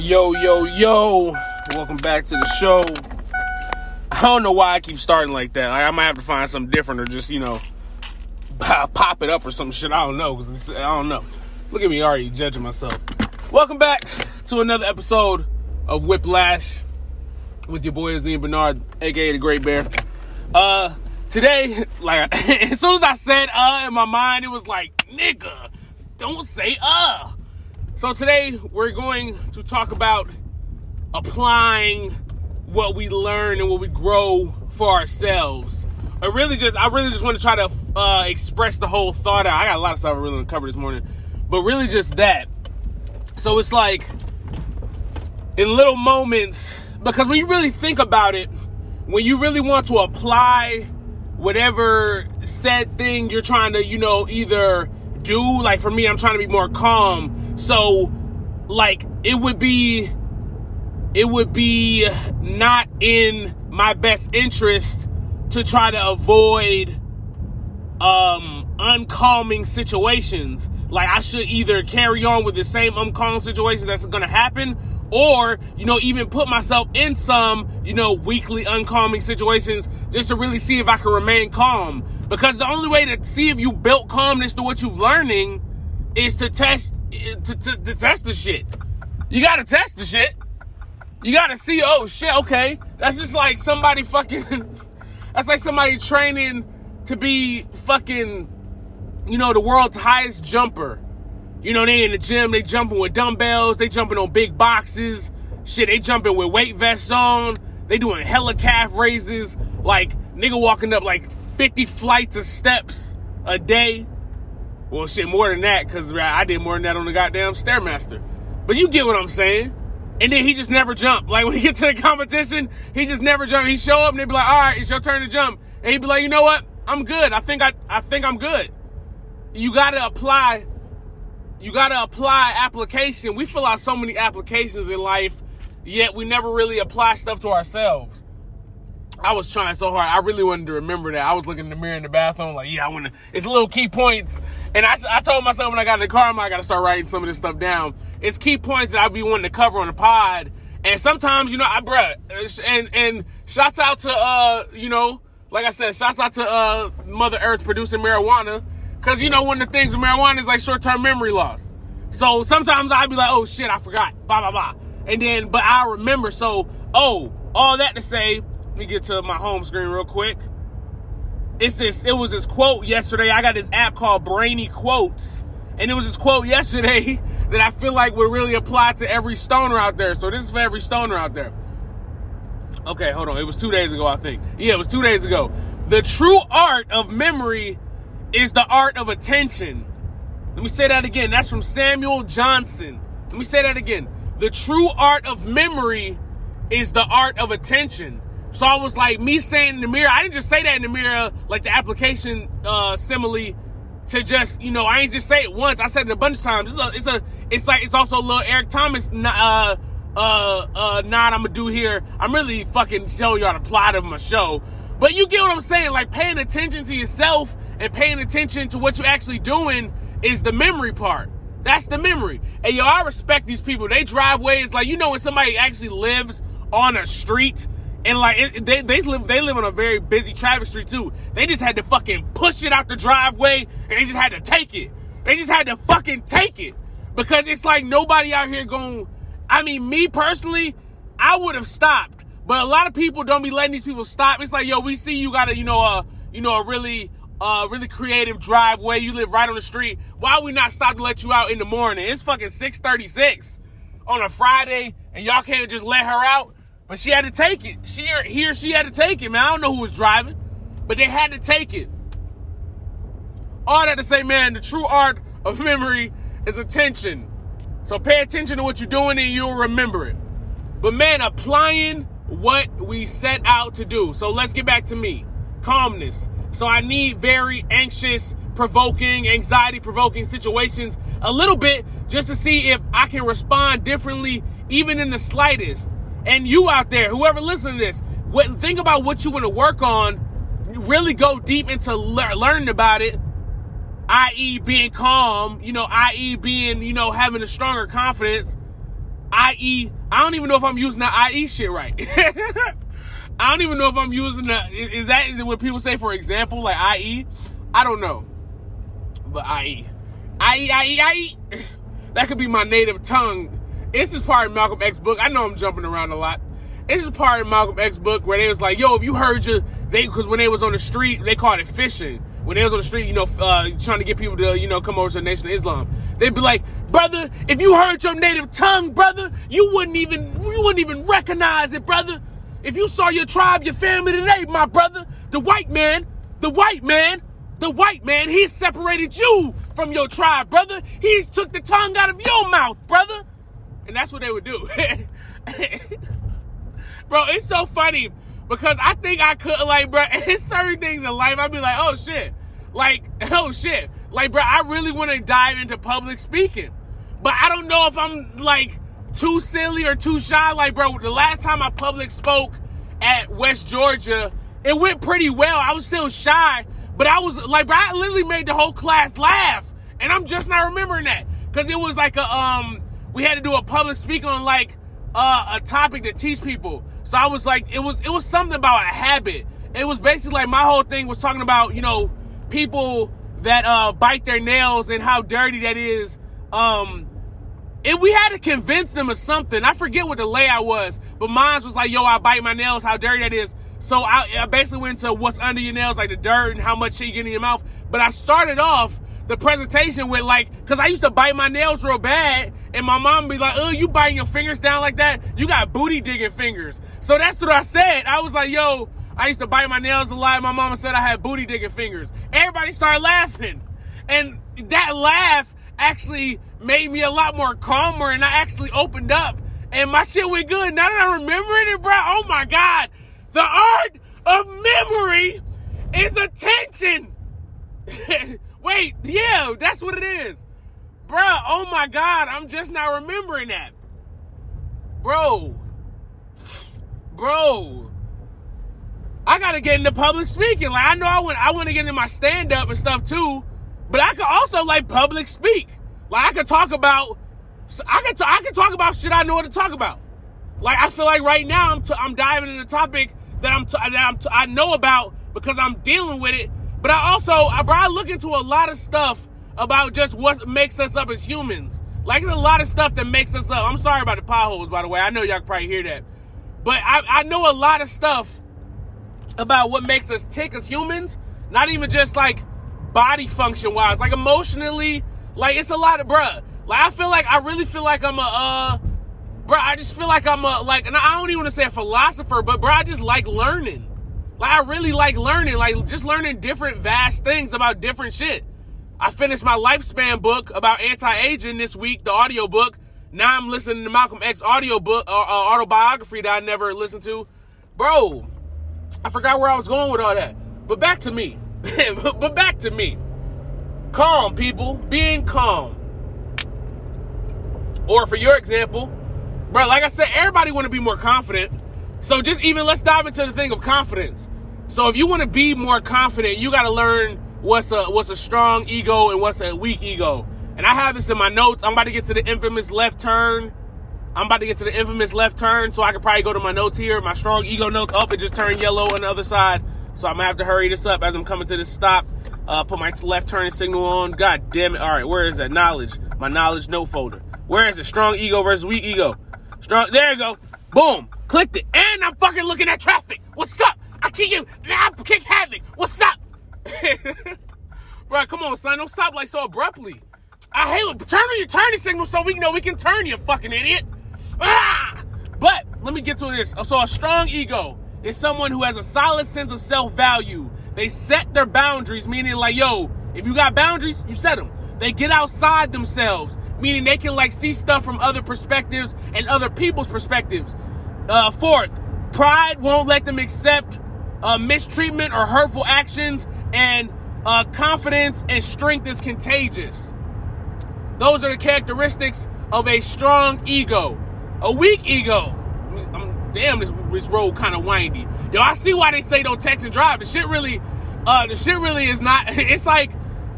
Yo, yo, yo. Welcome back to the show. I don't know why I keep starting like that. Like, I might have to find something different or just, you know, pop it up or some shit. I don't know. Cause I don't know. Look at me already judging myself. Welcome back to another episode of Whiplash with your boy Azim Bernard, aka the Great Bear. Uh, today, like, as soon as I said uh in my mind, it was like, nigga, don't say uh. So today we're going to talk about applying what we learn and what we grow for ourselves. I really just, I really just want to try to uh, express the whole thought. I got a lot of stuff I really want to cover this morning, but really just that. So it's like in little moments, because when you really think about it, when you really want to apply whatever said thing you're trying to, you know, either do, like for me, I'm trying to be more calm so, like, it would be, it would be not in my best interest to try to avoid um uncalming situations. Like I should either carry on with the same uncalm situations that's gonna happen, or you know even put myself in some you know weekly uncalming situations just to really see if I can remain calm. Because the only way to see if you built calmness to what you're learning is to test to, to, to test the shit. You gotta test the shit. You gotta see, oh shit, okay. That's just like somebody fucking that's like somebody training to be fucking, you know, the world's highest jumper. You know, they in the gym, they jumping with dumbbells, they jumping on big boxes. Shit, they jumping with weight vests on. They doing hella calf raises. Like, nigga walking up like 50 flights of steps a day. Well, shit, more than that, because I did more than that on the goddamn Stairmaster. But you get what I'm saying. And then he just never jumped. Like when he get to the competition, he just never jumped. He show up and they be like, all right, it's your turn to jump. And he'd be like, you know what? I'm good. I think I I think I'm good. You gotta apply, you gotta apply application. We fill out so many applications in life, yet we never really apply stuff to ourselves. I was trying so hard. I really wanted to remember that. I was looking in the mirror in the bathroom, like, yeah, I want to. It's little key points. And I, I told myself when I got in the car, I'm like, I got to start writing some of this stuff down. It's key points that I be wanting to cover on the pod. And sometimes, you know, I, bruh, and, and shouts out to, uh, you know, like I said, shouts out to, uh, Mother Earth producing marijuana. Cause, you know, one of the things with marijuana is like short term memory loss. So sometimes I'd be like, oh shit, I forgot, blah, blah, blah. And then, but I remember. So, oh, all that to say, me get to my home screen real quick. It's this, it was this quote yesterday. I got this app called Brainy Quotes. And it was this quote yesterday that I feel like would really apply to every stoner out there. So this is for every stoner out there. Okay, hold on. It was two days ago, I think. Yeah, it was two days ago. The true art of memory is the art of attention. Let me say that again. That's from Samuel Johnson. Let me say that again. The true art of memory is the art of attention. So I was like, me saying in the mirror, I didn't just say that in the mirror, like the application uh, simile to just, you know, I ain't just say it once. I said it a bunch of times. It's a, it's a, it's like, it's also a little Eric Thomas, uh, uh, uh, nod I'm gonna do here. I'm really fucking showing y'all the plot of my show. But you get what I'm saying? Like paying attention to yourself and paying attention to what you're actually doing is the memory part. That's the memory. And yo, I respect these people. They drive ways like, you know, when somebody actually lives on a street and like it, they they live they live on a very busy traffic street too. They just had to fucking push it out the driveway and they just had to take it. They just had to fucking take it because it's like nobody out here going. I mean, me personally, I would have stopped, but a lot of people don't be letting these people stop. It's like, yo, we see you got a you know a you know a really uh really creative driveway. You live right on the street. Why we not stop to let you out in the morning? It's fucking six thirty six on a Friday, and y'all can't just let her out. But she had to take it. She he or she had to take it, man. I don't know who was driving, but they had to take it. All that to say, man, the true art of memory is attention. So pay attention to what you're doing and you'll remember it. But man, applying what we set out to do. So let's get back to me. Calmness. So I need very anxious, provoking, anxiety provoking situations a little bit just to see if I can respond differently, even in the slightest. And you out there, whoever listen to this, what, think about what you want to work on. Really go deep into le- learning about it, i.e., being calm. You know, i.e., being you know having a stronger confidence. IE. I don't even know if I'm using that IE shit right. I don't even know if I'm using the. Is that is what people say for example, like IE? I don't know. But IE. IE, IE, IE. That could be my native tongue. This is part of Malcolm X book. I know I'm jumping around a lot. This is part of Malcolm X book where they was like, yo, if you heard your, they, because when they was on the street, they called it fishing. When they was on the street, you know, uh, trying to get people to, you know, come over to the Nation of Islam. They'd be like, brother, if you heard your native tongue, brother, you wouldn't even, you wouldn't even recognize it, brother. If you saw your tribe, your family today, my brother, the white man, the white man, the white man, he separated you from your tribe, brother. He's took the tongue out of your mouth, brother. And that's what they would do. bro, it's so funny because I think I could, like, bro, it's certain things in life, I'd be like, oh shit. Like, oh shit. Like, bro, I really want to dive into public speaking. But I don't know if I'm, like, too silly or too shy. Like, bro, the last time I public spoke at West Georgia, it went pretty well. I was still shy, but I was like, bro, I literally made the whole class laugh, and I'm just not remembering that because it was like a um, we had to do a public speak on like uh, a topic to teach people. So I was like, it was it was something about a habit. It was basically like my whole thing was talking about you know people that uh, bite their nails and how dirty that is. Um, and we had to convince them of something. I forget what the layout was, but mine was like, yo, I bite my nails, how dirty that is. So I, I basically went to what's under your nails, like the dirt and how much shit you get in your mouth. But I started off the presentation with like, cause I used to bite my nails real bad, and my mom be like, "Oh, you biting your fingers down like that? You got booty digging fingers." So that's what I said. I was like, "Yo, I used to bite my nails a lot." My mama said I had booty digging fingers. Everybody started laughing, and that laugh actually made me a lot more calmer, and I actually opened up, and my shit went good. Now that I'm remembering it, bro, oh my god, the art of memory is attention. Wait, yeah, that's what it is. Bruh, oh my God, I'm just not remembering that. Bro. Bro. I gotta get into public speaking. Like I know I want I want to get into my stand-up and stuff too, but I could also like public speak. Like I could talk about I could t- I could talk about shit I know what to talk about. Like I feel like right now I'm t- I'm diving into a topic that I'm t- that I'm t- I know about because I'm dealing with it. But I also I, bro, I look into a lot of stuff about just what makes us up as humans. Like a lot of stuff that makes us up. I'm sorry about the potholes, by the way. I know y'all probably hear that. But I, I know a lot of stuff about what makes us tick as humans. Not even just like body function wise, like emotionally. Like it's a lot of bruh. Like I feel like I really feel like I'm a uh bro, I just feel like I'm a like and I don't even want to say a philosopher, but bro, I just like learning. Like I really like learning, like just learning different vast things about different shit. I finished my lifespan book about anti-aging this week, the audio book. Now I'm listening to Malcolm X audio book, uh, uh, autobiography that I never listened to. Bro, I forgot where I was going with all that. But back to me. but back to me. Calm, people. Being calm. Or for your example, bro, like I said, everybody want to be more confident. So just even let's dive into the thing of confidence. So if you want to be more confident, you got to learn what's a what's a strong ego and what's a weak ego. And I have this in my notes. I'm about to get to the infamous left turn. I'm about to get to the infamous left turn, so I can probably go to my notes here. My strong ego note up, it just turned yellow on the other side. So I'm gonna have to hurry this up as I'm coming to this stop. Uh, put my left turning signal on. God damn it. All right, where is that? Knowledge. My knowledge note folder. Where is it? Strong ego versus weak ego. Strong. There you go. Boom. Clicked it. And I'm fucking looking at traffic. What's up? I keep getting. I kick havoc. What's up? Bro, come on, son. Don't stop like so abruptly. I hate turn on your turning signal so we know we can turn you, fucking idiot. Ah! But let me get to this. So a strong ego is someone who has a solid sense of self-value. They set their boundaries, meaning like, yo, if you got boundaries, you set them. They get outside themselves, meaning they can like see stuff from other perspectives and other people's perspectives. Uh, fourth, pride won't let them accept uh, mistreatment or hurtful actions, and uh, confidence and strength is contagious. Those are the characteristics of a strong ego. A weak ego, I'm, damn, this, this road kind of windy. Yo, I see why they say don't text and drive. The shit really, uh, the shit really is not. It's like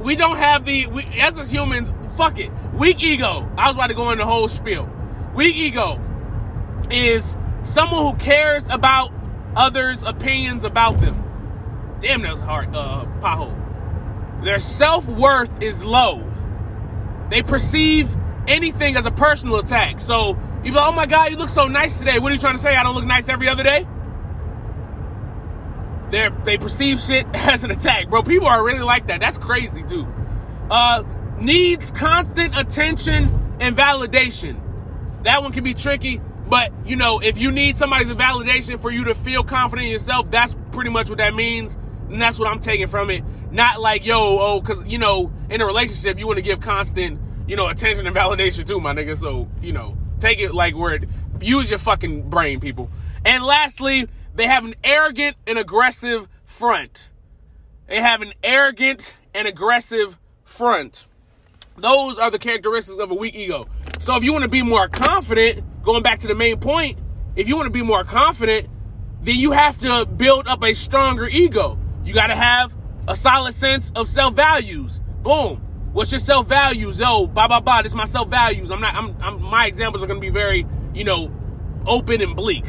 we don't have the we, as as humans. Fuck it, weak ego. I was about to go in the whole spiel. Weak ego is someone who cares about others' opinions about them. Damn, that was hard. Uh, pothole. Their self worth is low. They perceive anything as a personal attack. So you be like, oh my God, you look so nice today. What are you trying to say? I don't look nice every other day? They they perceive shit as an attack, bro. People are really like that. That's crazy, dude. Uh, needs constant attention and validation. That one can be tricky, but you know, if you need somebody's validation for you to feel confident in yourself, that's pretty much what that means. And that's what I'm taking from it. Not like, yo, oh, because, you know, in a relationship, you want to give constant, you know, attention and validation too, my nigga. So, you know, take it like word. Use your fucking brain, people. And lastly, they have an arrogant and aggressive front. They have an arrogant and aggressive front. Those are the characteristics of a weak ego. So if you want to be more confident, going back to the main point, if you want to be more confident, then you have to build up a stronger ego. You got to have a solid sense of self values. Boom. What's your self values? Yo, blah blah blah. This is my self values. I'm not. I'm, I'm. My examples are to be very, you know, open and bleak.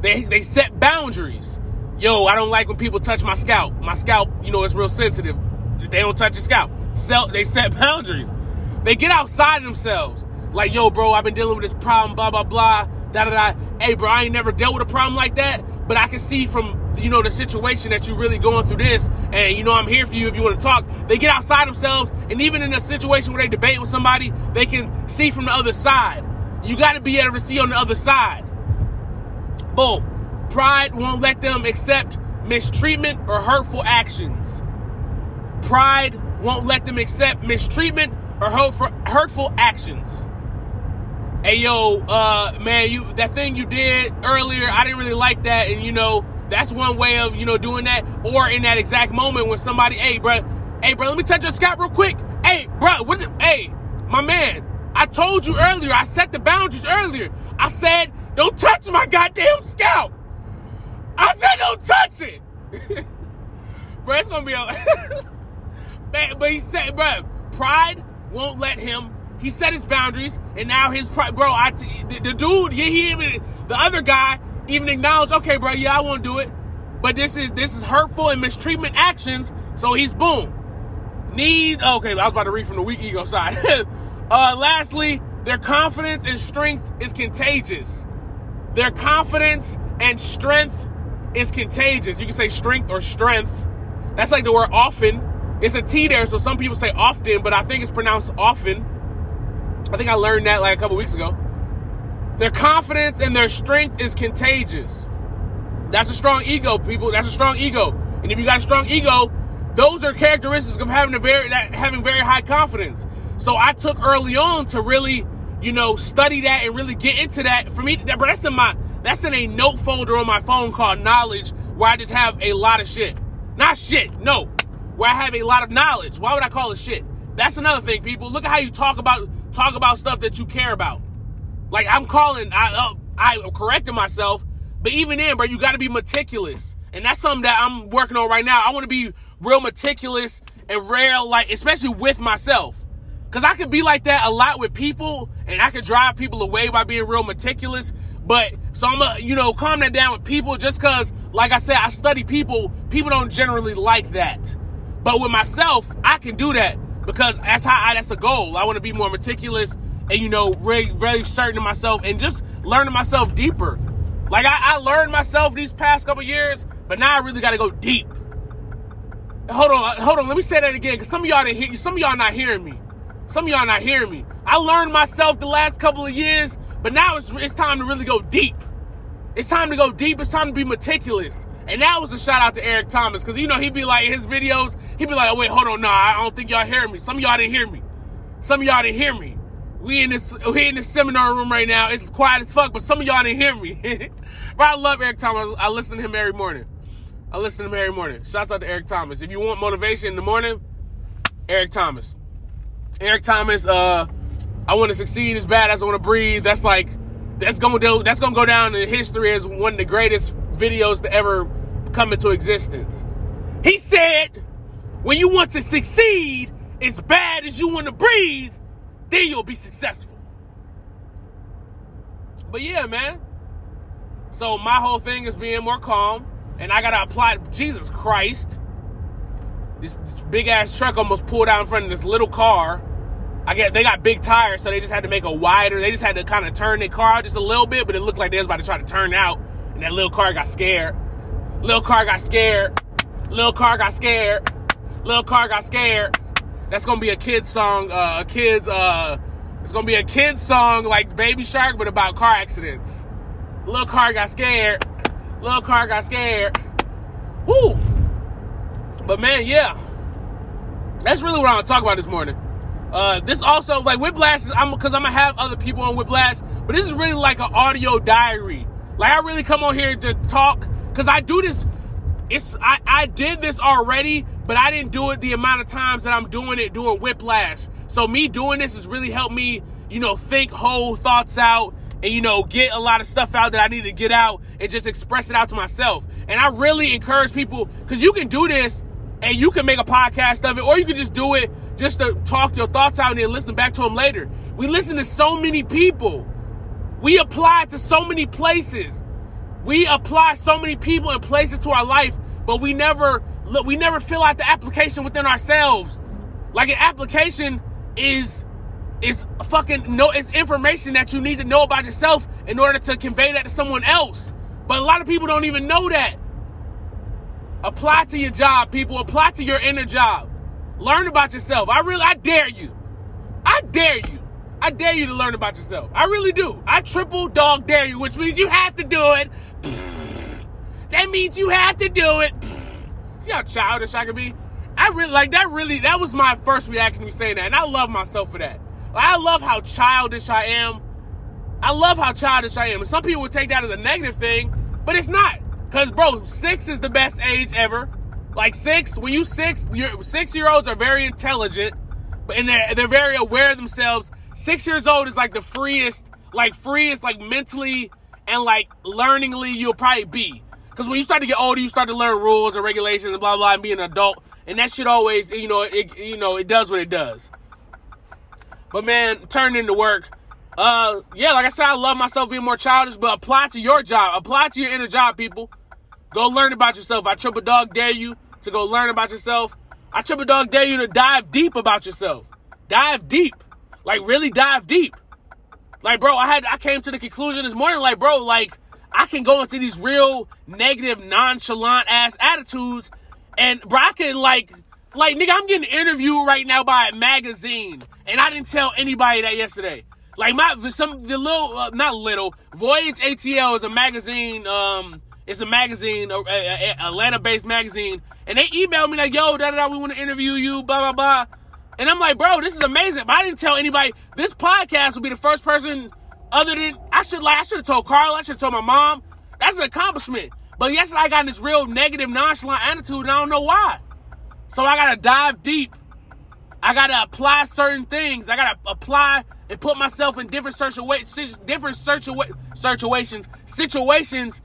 They they set boundaries. Yo, I don't like when people touch my scalp. My scalp, you know, is real sensitive. They don't touch your scalp. So they set boundaries. They get outside themselves. Like, yo, bro, I've been dealing with this problem, blah, blah, blah, da, da, da. Hey, bro, I ain't never dealt with a problem like that, but I can see from, you know, the situation that you're really going through this, and, you know, I'm here for you if you want to talk. They get outside themselves, and even in a situation where they debate with somebody, they can see from the other side. You got to be able to see on the other side. Boom. Pride won't let them accept mistreatment or hurtful actions. Pride won't let them accept mistreatment or hurtful actions. Hey yo, uh, man, you that thing you did earlier, I didn't really like that, and you know that's one way of you know doing that. Or in that exact moment when somebody, hey, bro, hey, bro, let me touch your scalp real quick. Hey, bro, what? Hey, my man, I told you earlier. I set the boundaries earlier. I said, don't touch my goddamn scalp. I said, don't touch it. bro, it's gonna be a. but he said, bro, pride won't let him. He set his boundaries, and now his pride, bro. I the, the dude, yeah, he even the other guy even acknowledged, okay, bro, yeah, I won't do it. But this is this is hurtful and mistreatment actions. So he's boom. Need okay, I was about to read from the weak ego side. uh, lastly, their confidence and strength is contagious. Their confidence and strength is contagious. You can say strength or strength. That's like the word often it's a T there, so some people say often, but I think it's pronounced often. I think I learned that like a couple weeks ago. Their confidence and their strength is contagious. That's a strong ego, people. That's a strong ego. And if you got a strong ego, those are characteristics of having a very having very high confidence. So I took early on to really, you know, study that and really get into that. For me, that, but that's in my that's in a note folder on my phone called knowledge, where I just have a lot of shit. Not shit, no, where I have a lot of knowledge. Why would I call it shit? That's another thing, people. Look at how you talk about talk about stuff that you care about. Like I'm calling, I uh, I correcting myself, but even then, bro, you got to be meticulous, and that's something that I'm working on right now. I want to be real meticulous and real, like especially with myself, because I could be like that a lot with people, and I could drive people away by being real meticulous. But so I'm gonna, you know, calm that down with people just because, like I said, I study people. People don't generally like that. But with myself, I can do that because that's how I, that's a goal. I want to be more meticulous and you know, really, really certain of myself and just learning myself deeper. Like I, I learned myself these past couple years, but now I really got to go deep. Hold on, uh, hold on. Let me say that again, because some of y'all didn't hear. Some of y'all not hearing me. Some of y'all not hearing me. I learned myself the last couple of years, but now it's it's time to really go deep. It's time to go deep. It's time to be meticulous. And that was a shout out to Eric Thomas because you know he'd be like his videos. He'd be like, "Oh wait, hold on, nah, I don't think y'all hear me. Some y'all didn't hear me. Some y'all didn't hear me. We in this we in this seminar room right now. It's quiet as fuck, but some of y'all didn't hear me. but I love Eric Thomas. I listen to him every morning. I listen to him every morning. Shouts out to Eric Thomas. If you want motivation in the morning, Eric Thomas. Eric Thomas. Uh, I want to succeed as bad as I want to breathe. That's like that's gonna do. That's gonna go down in history as one of the greatest videos to ever come into existence. He said, when you want to succeed as bad as you want to breathe, then you'll be successful. but yeah, man. So my whole thing is being more calm, and I gotta apply. Jesus Christ, this, big ass truck almost pulled out in front of this little car. I get they got big tires, so they just had to make a wider. They just had to kind of turn their car out just a little bit, but it looked like they was about to try to turn out, and that little car got scared. Little car got scared. Little car got scared. Little car got scared. That's gonna be a kid's song. Uh, a kid's. Uh, it's gonna be a kid's song like Baby Shark, but about car accidents. Little car got scared. Little car got scared. Woo! But man, yeah, that's really what I want to talk about this morning. Uh, this also like Whiplash is I'm because I'm gonna have other people on Whiplash, but this is really like an audio diary. Like I really come on here to talk because I do this. It's I, I did this already, but I didn't do it the amount of times that I'm doing it doing Whiplash. So me doing this has really helped me, you know, think whole thoughts out and you know get a lot of stuff out that I need to get out and just express it out to myself. And I really encourage people because you can do this and you can make a podcast of it, or you can just do it just to talk your thoughts out and then listen back to them later. We listen to so many people. We apply to so many places. We apply so many people and places to our life, but we never we never fill out the application within ourselves. Like an application is is fucking no it's information that you need to know about yourself in order to convey that to someone else. But a lot of people don't even know that. Apply to your job, people. Apply to your inner job. Learn about yourself. I really I dare you. I dare you. I dare you to learn about yourself. I really do. I triple dog dare you, which means you have to do it. That means you have to do it. See how childish I can be? I really like that. Really, that was my first reaction to me saying that, and I love myself for that. I love how childish I am. I love how childish I am. And some people would take that as a negative thing, but it's not. Cause bro, six is the best age ever. Like six, when you six, six year olds are very intelligent, but and they're they're very aware of themselves. Six years old is like the freest, like freest, like mentally and like learningly you'll probably be. Because when you start to get older, you start to learn rules and regulations and blah blah and be an adult, and that shit always, you know, it you know it does what it does. But man, turn into work. Uh, yeah, like I said, I love myself being more childish, but apply to your job. Apply to your inner job, people. Go learn about yourself. I triple dog dare you to go learn about yourself. I triple dog dare you to dive deep about yourself. Dive deep. Like really dive deep. Like, bro, I had I came to the conclusion this morning, like, bro, like, I can go into these real negative, nonchalant ass attitudes, and bro, I can like like nigga, I'm getting interviewed right now by a magazine, and I didn't tell anybody that yesterday. Like my some the little uh, not little Voyage ATL is a magazine. Um, it's a magazine, a, a, a Atlanta-based magazine, and they emailed me like, "Yo, da da da, we want to interview you." Blah blah blah. And I'm like, bro, this is amazing. But I didn't tell anybody. This podcast will be the first person other than I should like I should have told Carl. I should have told my mom. That's an accomplishment. But yesterday I got this real negative, nonchalant attitude, and I don't know why. So I gotta dive deep. I gotta apply certain things. I gotta apply and put myself in different situations, different situations, situations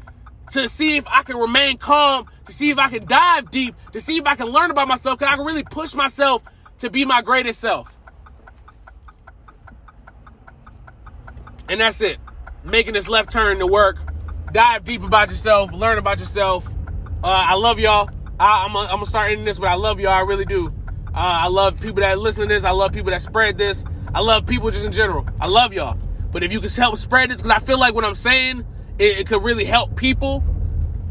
to see if I can remain calm, to see if I can dive deep, to see if I can learn about myself, because I can really push myself to be my greatest self. And that's it. Making this left turn to work. Dive deep about yourself, learn about yourself. Uh, I love y'all. I, am gonna start ending this, but I love y'all. I really do. Uh, I love people that listen to this. I love people that spread this. I love people just in general. I love y'all. But if you can help spread this, because I feel like what I'm saying, it, it, could really help people.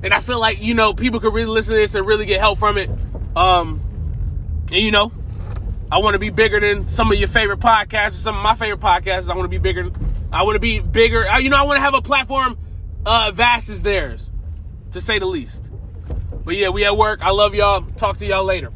And I feel like, you know, people could really listen to this and really get help from it. Um, and you know, I want to be bigger than some of your favorite podcasts or some of my favorite podcasts. I want to be bigger. I want to be bigger. You know, I want to have a platform uh, vast as theirs, to say the least. But yeah, we at work. I love y'all. Talk to y'all later.